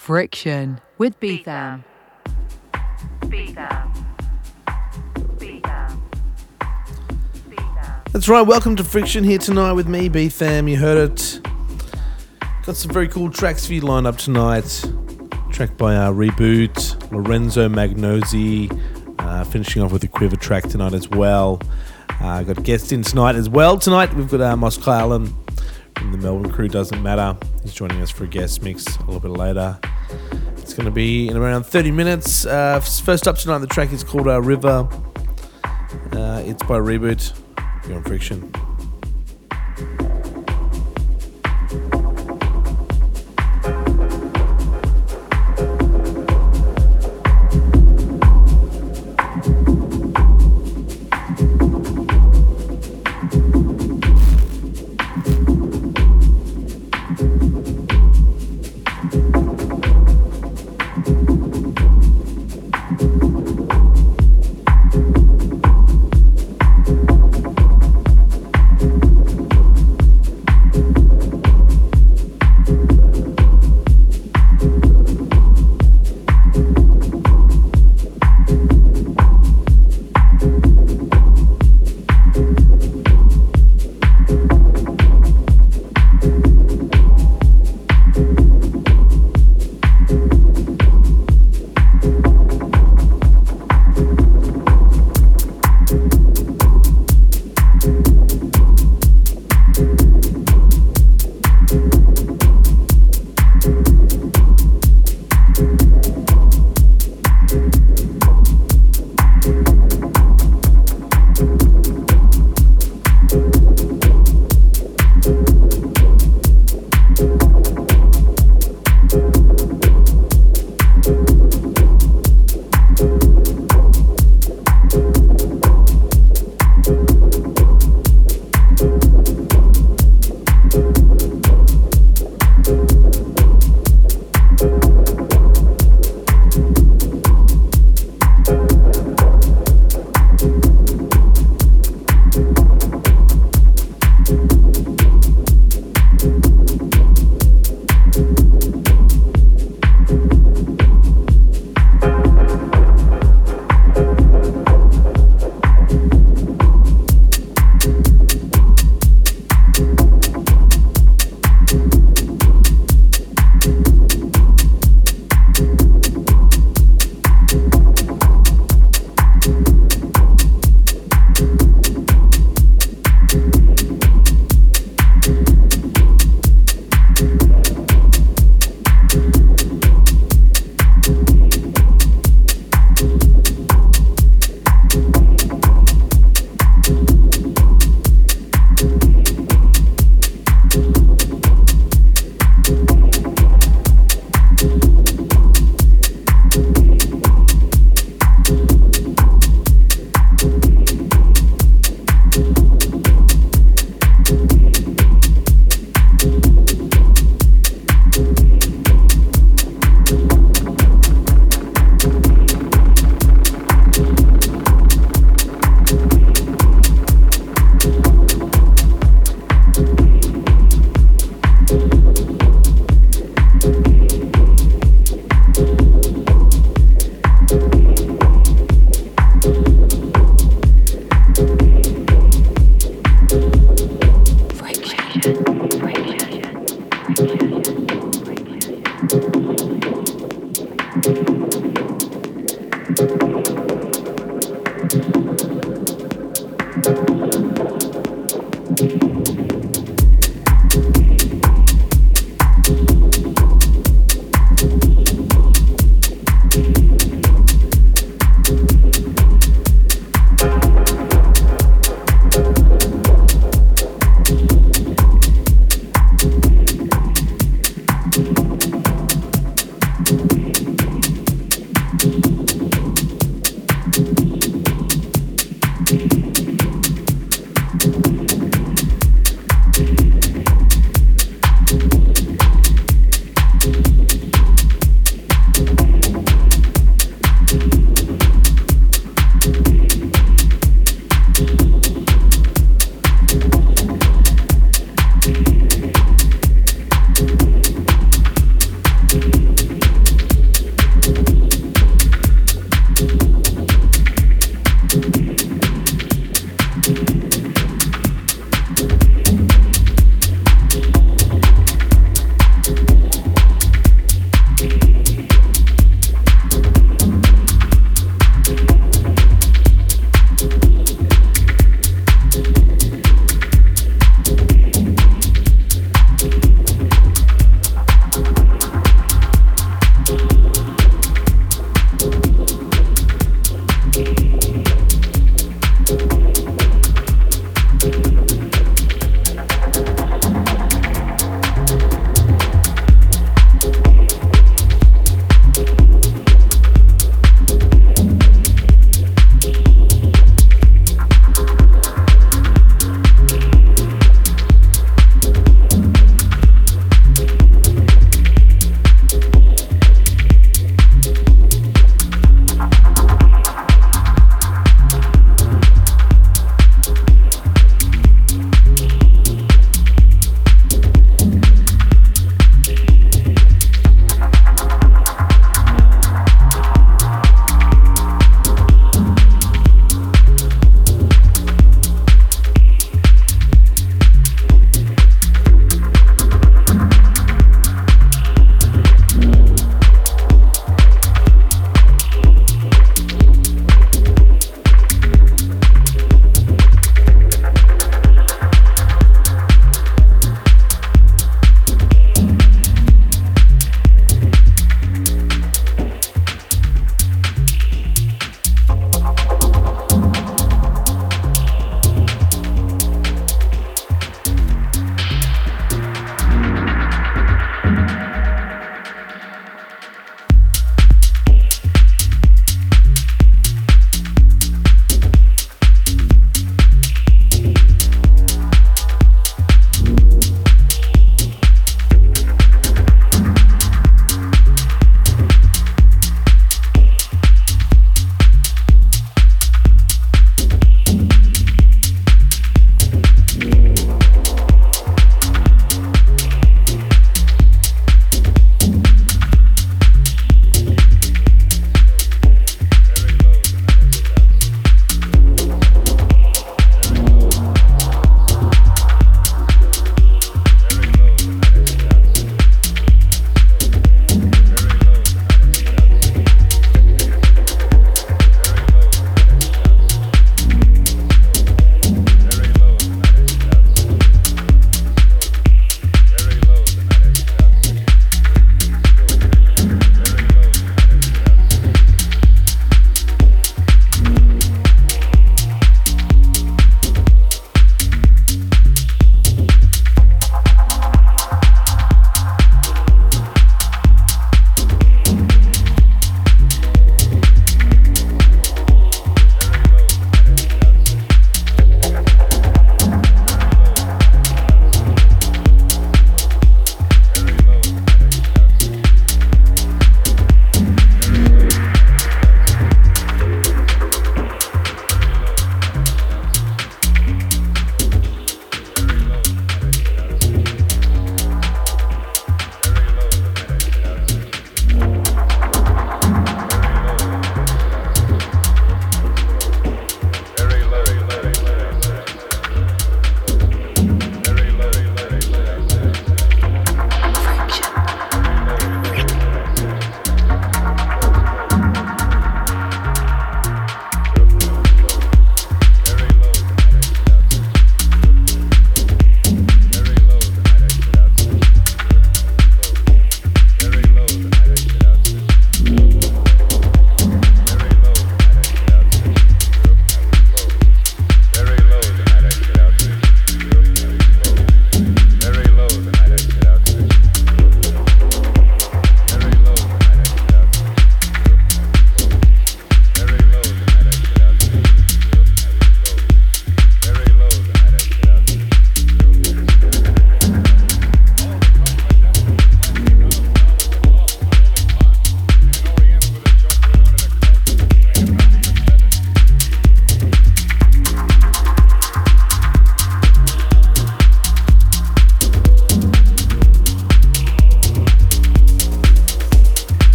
Friction with B-tham. That's right, welcome to Friction here tonight with me, B-tham. You heard it. Got some very cool tracks for you lined up tonight. Track by our Reboot, Lorenzo Magnozzi, uh, finishing off with a Quiver track tonight as well. Uh, got guests in tonight as well. Tonight we've got uh, Moskalin from the Melbourne crew, Doesn't Matter. He's joining us for a guest mix a little bit later. It's going to be in around 30 minutes. Uh, first up tonight, the track is called Our River. Uh, it's by Reboot. You're on Friction.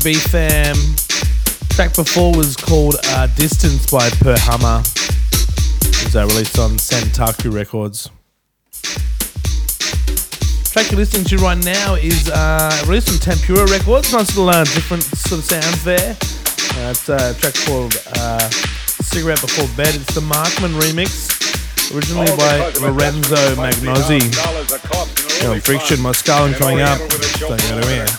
Friction here with me, B-tham. Track before was called uh, Distance by Per Hammer. It was uh, released on Santaku Records. Track you're listening to right now is uh, released on Tempura Records. Nice little uh, different sort of sounds there. Uh, it's a track called uh, Cigarette Before Bed. It's the Markman remix, originally by Lorenzo Magnozzi. You know, Friction, Moskalin coming up. Don't anywhere. Made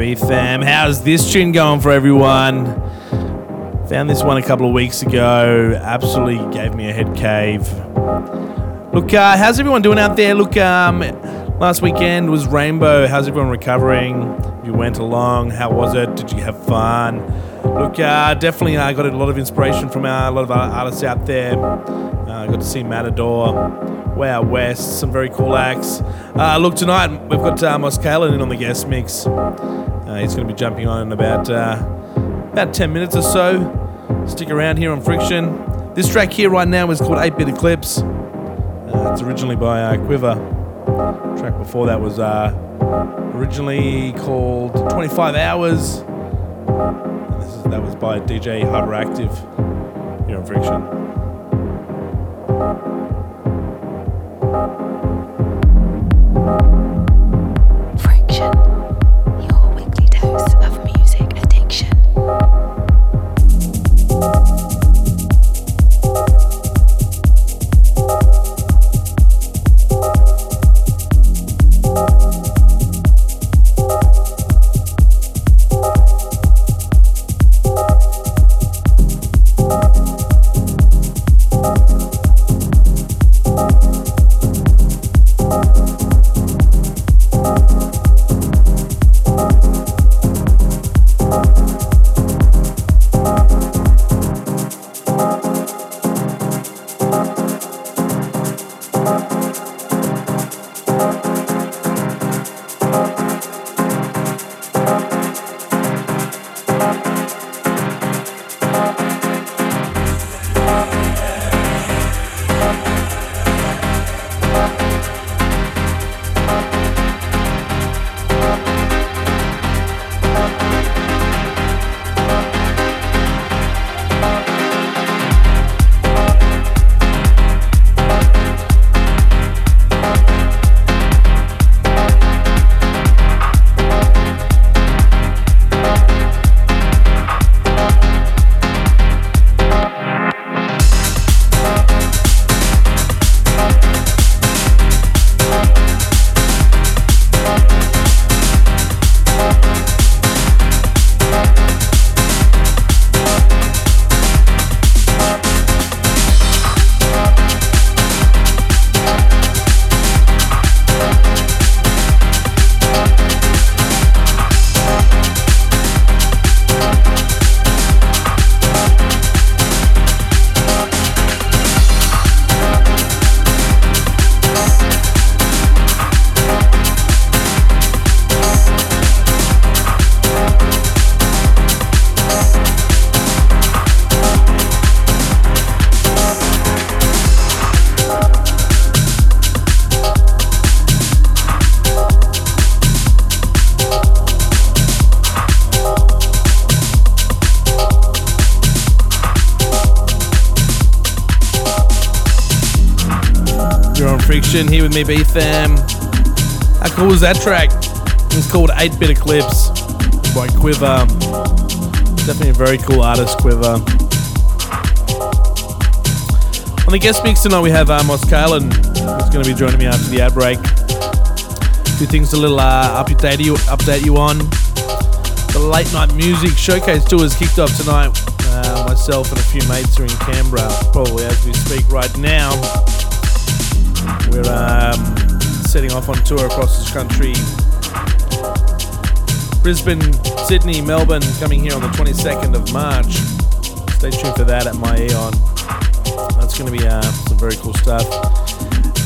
Tham. How's this tune going for everyone? Found this one a couple of weeks ago. Absolutely gave me a head cave. Look, uh, how's everyone doing out there? Look, um, last weekend was Rainbow. How's everyone recovering? You went along. How was it? Did you have fun? Look, uh, definitely I uh, got a lot of inspiration from a lot of artists out there. Uh, got to see Matador, Wow West, some very cool acts. Uh, look, tonight we've got uh, Moskalin in on the guest mix. Uh, he's going to be jumping on in about uh, about 10 minutes or so. Stick around here on Friction. This track here right now is called 8 Bit Eclipse. Uh, it's originally by uh, Quiver. The track before that was uh, originally called 25 Hours. Is, that was by DJ Hyperactive here on Friction. Here with me, B-tham. How cool was that track? It's called 8 Bit Eclipse by Quiver. Definitely a very cool artist, Quiver. On the guest mix tonight, we have Amos Kalen, who's going to be joining me after the ad break. A few things a little uh, update, you, update you on. The late night music showcase tour is kicked off tonight. Uh, myself and a few mates are in Canberra, probably as we speak right now. We're um, setting off on tour across this country. Brisbane, Sydney, Melbourne, coming here on the 22nd of March. Stay tuned for that at my Eon. That's going to be uh, some very cool stuff.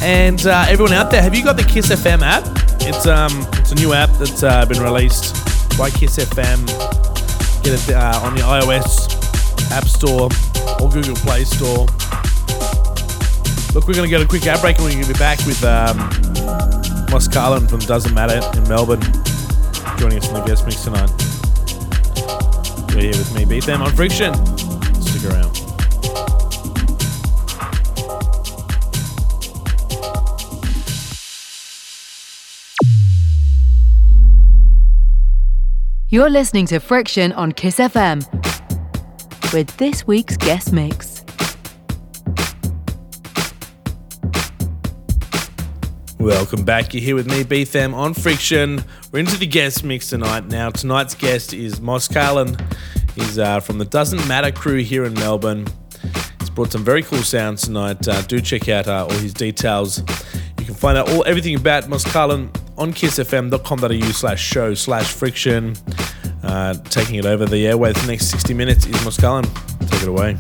And uh, everyone out there, have you got the Kiss FM app? It's um, it's a new app that's uh, been released by Kiss FM. Get it uh, on the iOS App Store or Google Play Store. Look, we're going to get a quick ad break and we're going to be back with um, Moskalin from Doesn't Matter in Melbourne joining us in the guest mix tonight. You're here with me, B-tham on Friction. Stick around. You're listening to Friction on Kiss FM with this week's guest mix. Welcome back. You're here with me, B-tham, on Friction. We're into the guest mix tonight. Now, tonight's guest is Moskalin. He's uh, from the Doesn't Matter crew here in Melbourne. He's brought some very cool sounds tonight. Uh, do check out uh, all his details. You can find out all everything about Moskalin on kissfm.com.au slash show slash friction. Uh, taking it over the airways the next 60 minutes is Moskalin. Take it away.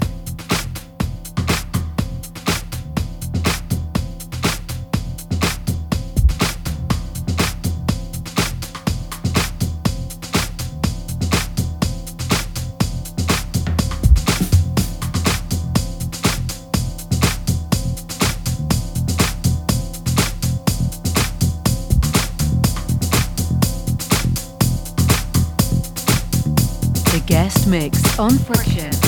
Mix on Friction.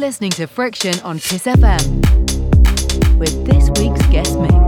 listening to Friction on Kiss FM with this week's guest mix.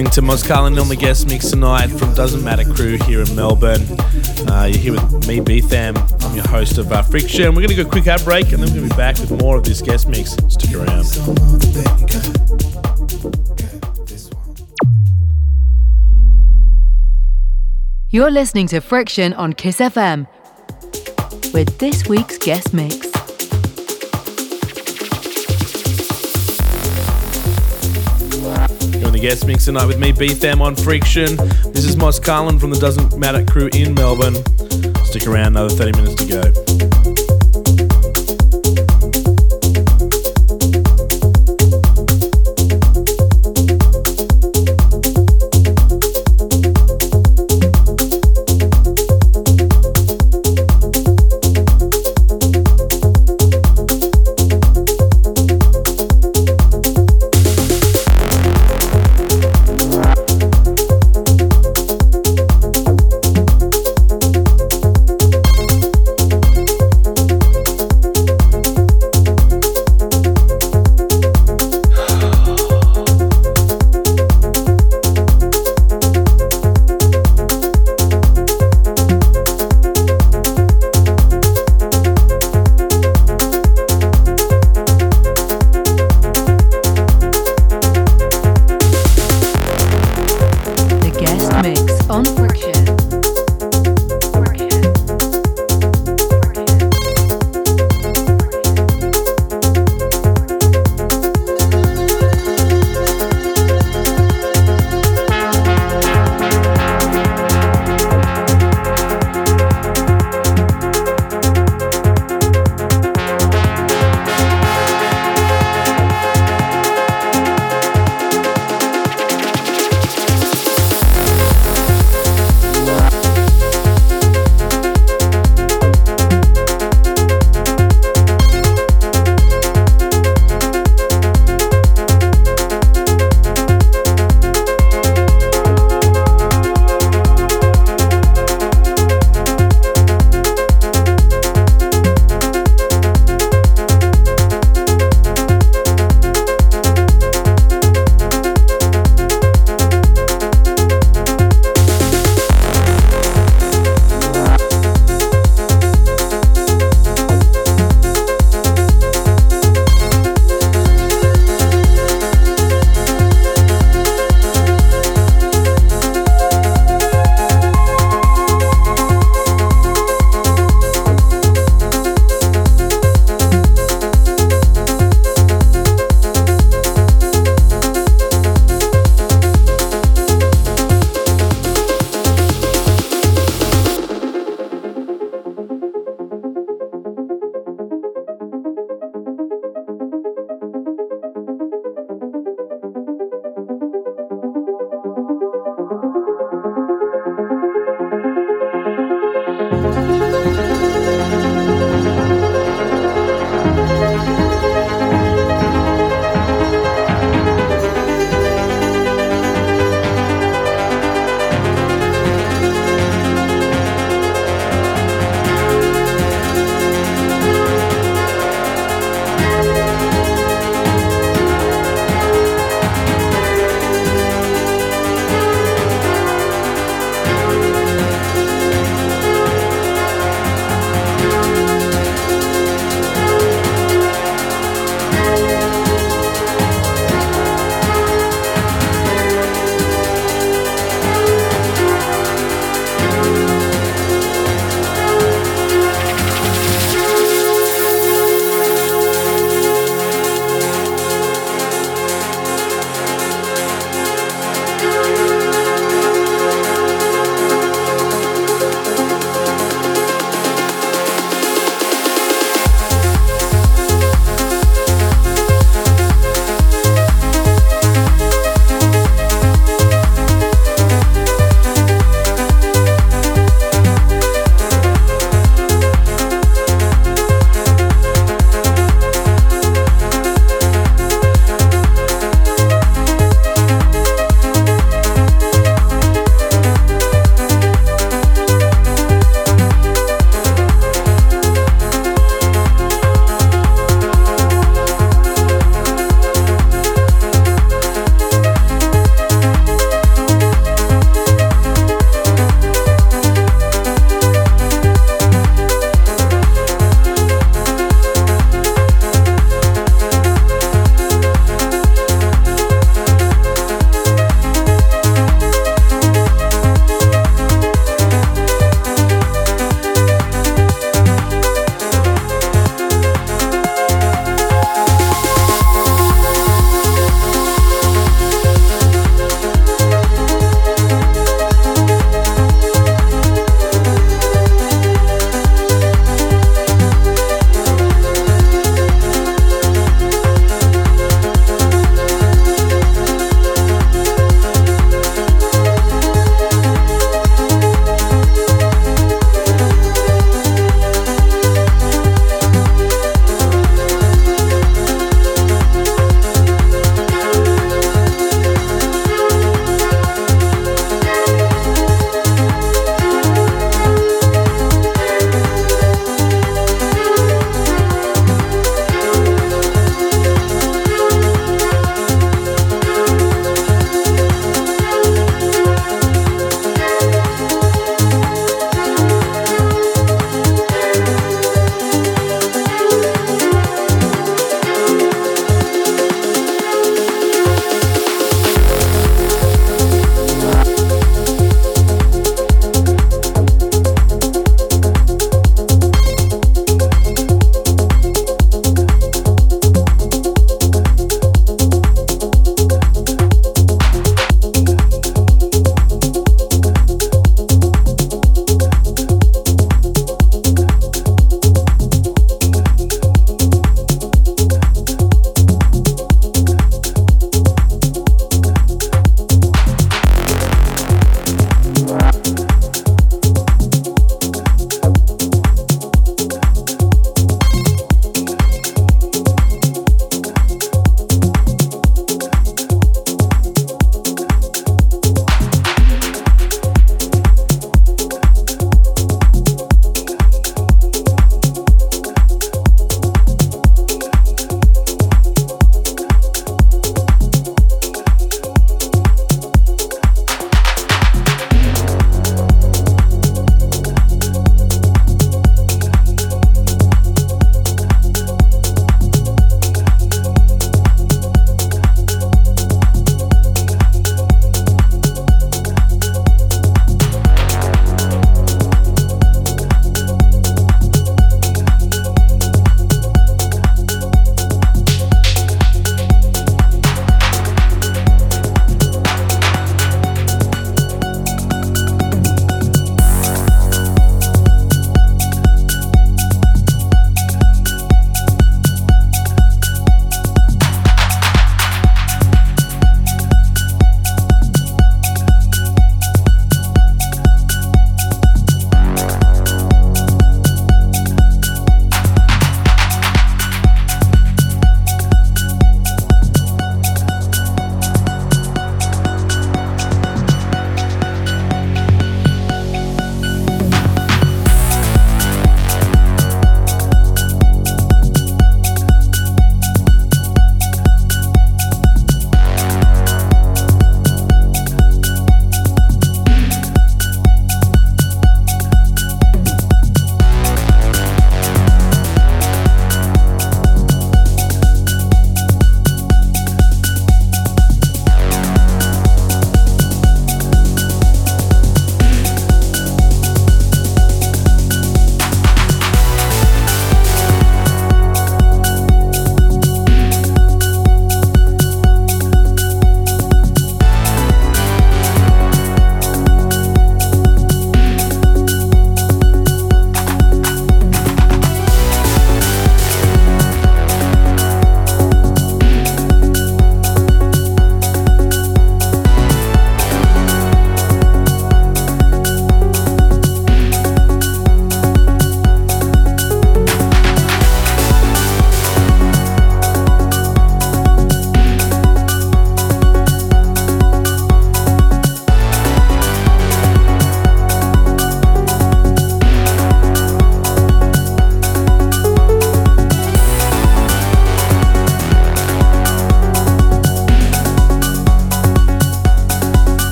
Listening to Moskalin on the guest mix tonight from Doesn't Matter Crew here in Melbourne. Uh, you're here with me, B-Tham. I'm your host of uh, Friction. We're going to go quick ad break and then we're going to be back with more of this guest mix. Stick around. You're listening to Friction on Kiss FM with this week's guest mix. Guest mix tonight with me, B-Tham on Friction. This is Moskalin from the Doesn't Matter Crew in Melbourne. Stick around, another 30 minutes to go.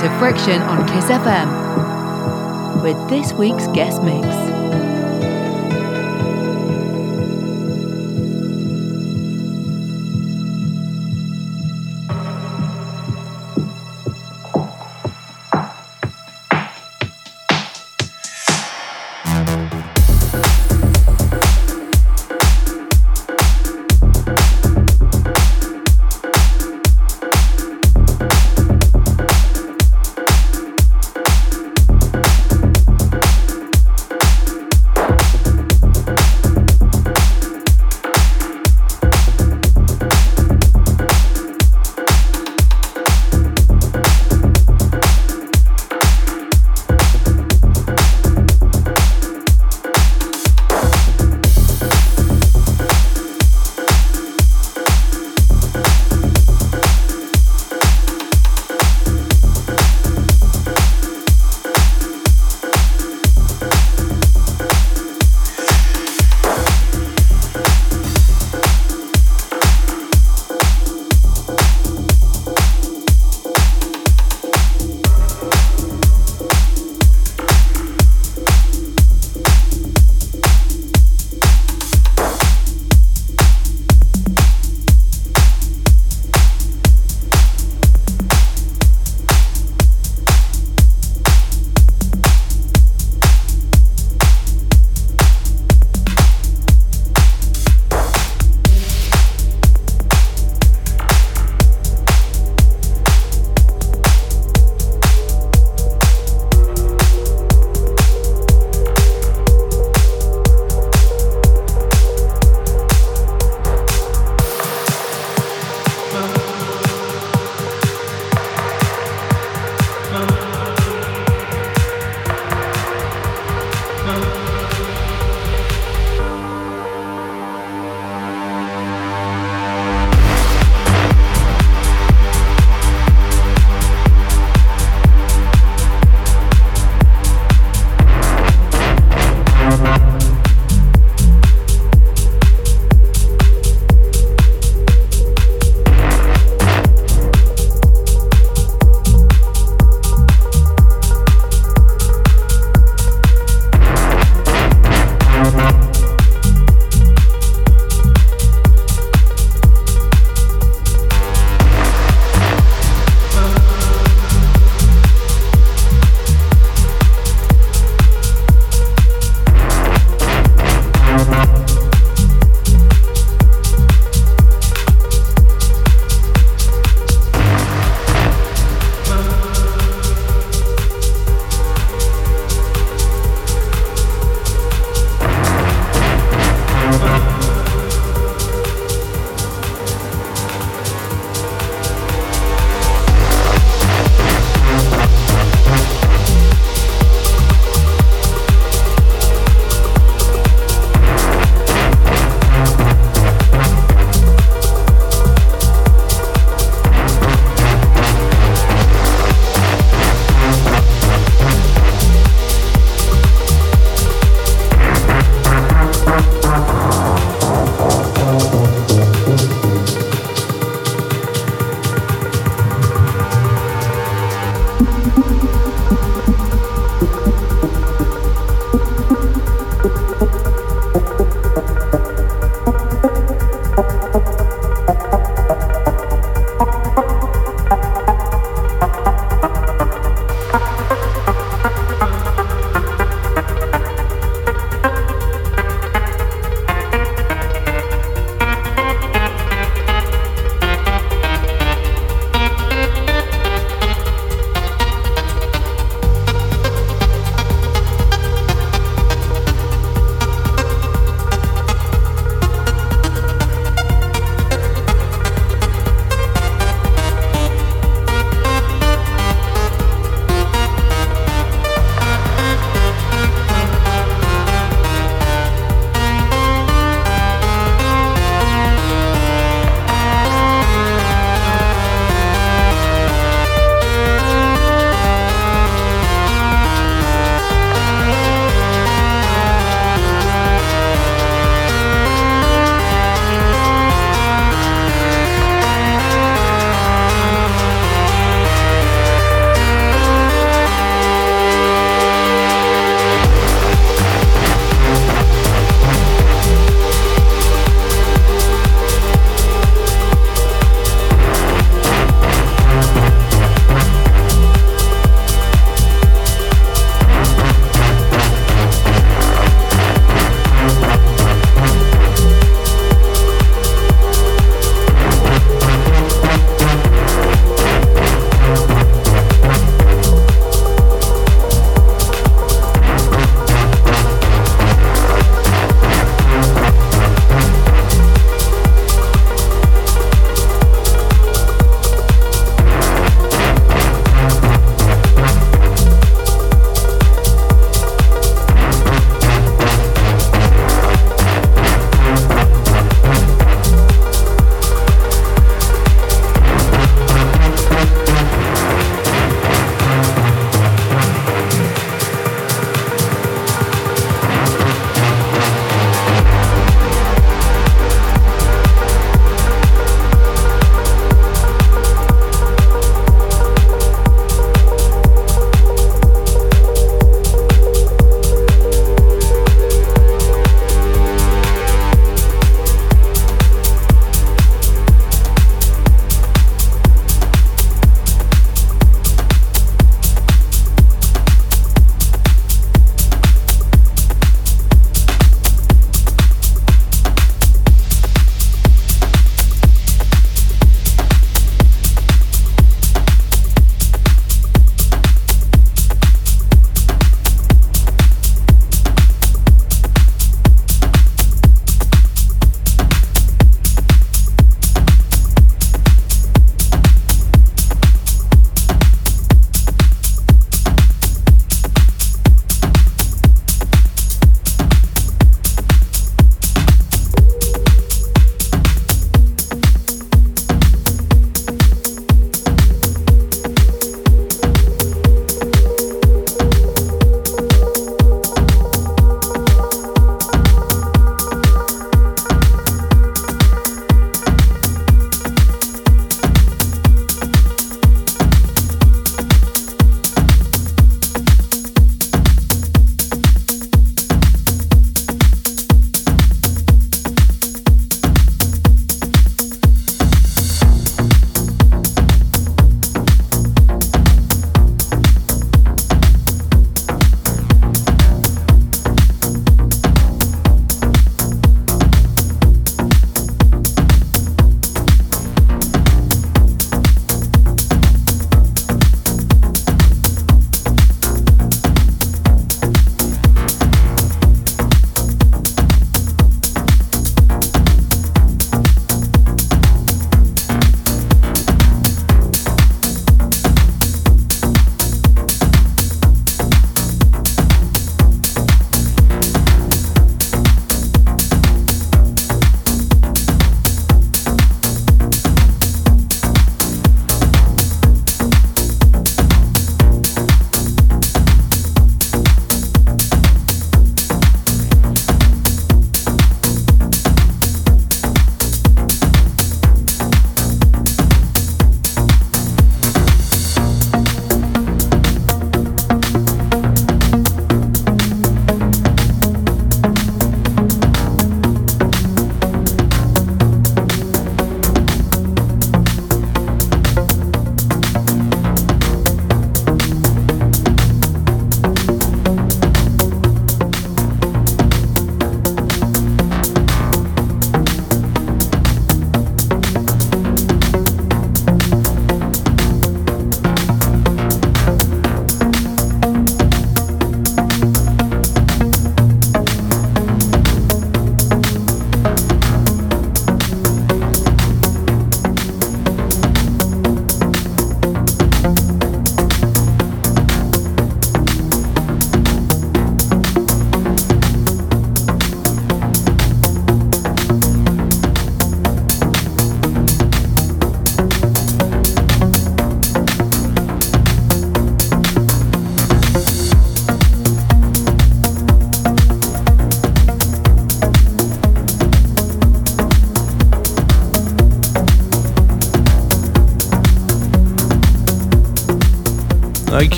To Friction on Kiss FM with this week's guest mix.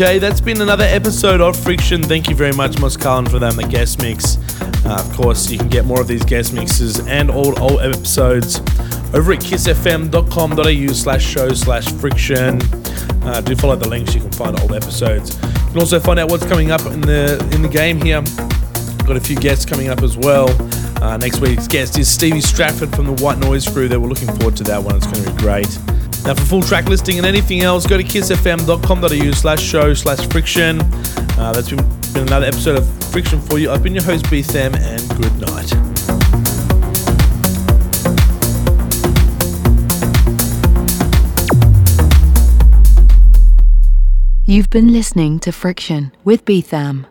Okay, that's been another episode of Friction. Thank you very much, Moss for that, the guest mix. Uh, of course, you can get more of these guest mixes and all old episodes over at kissfm.com.au slash show slash friction. Uh, do follow the links, you can find old episodes. You can also find out what's coming up in the in the game here. Got a few guests coming up as well. Uh, next week's guest is Stevie Stratford from the White Noise Crew. That we're looking forward to that one. It's going to be great. Now, for full track listing and anything else, go to kissfm.com.au slash show slash friction. Uh, that's been, been another episode of Friction for you. I've been your host, B-tham, and good night. You've been listening to Friction with B-tham.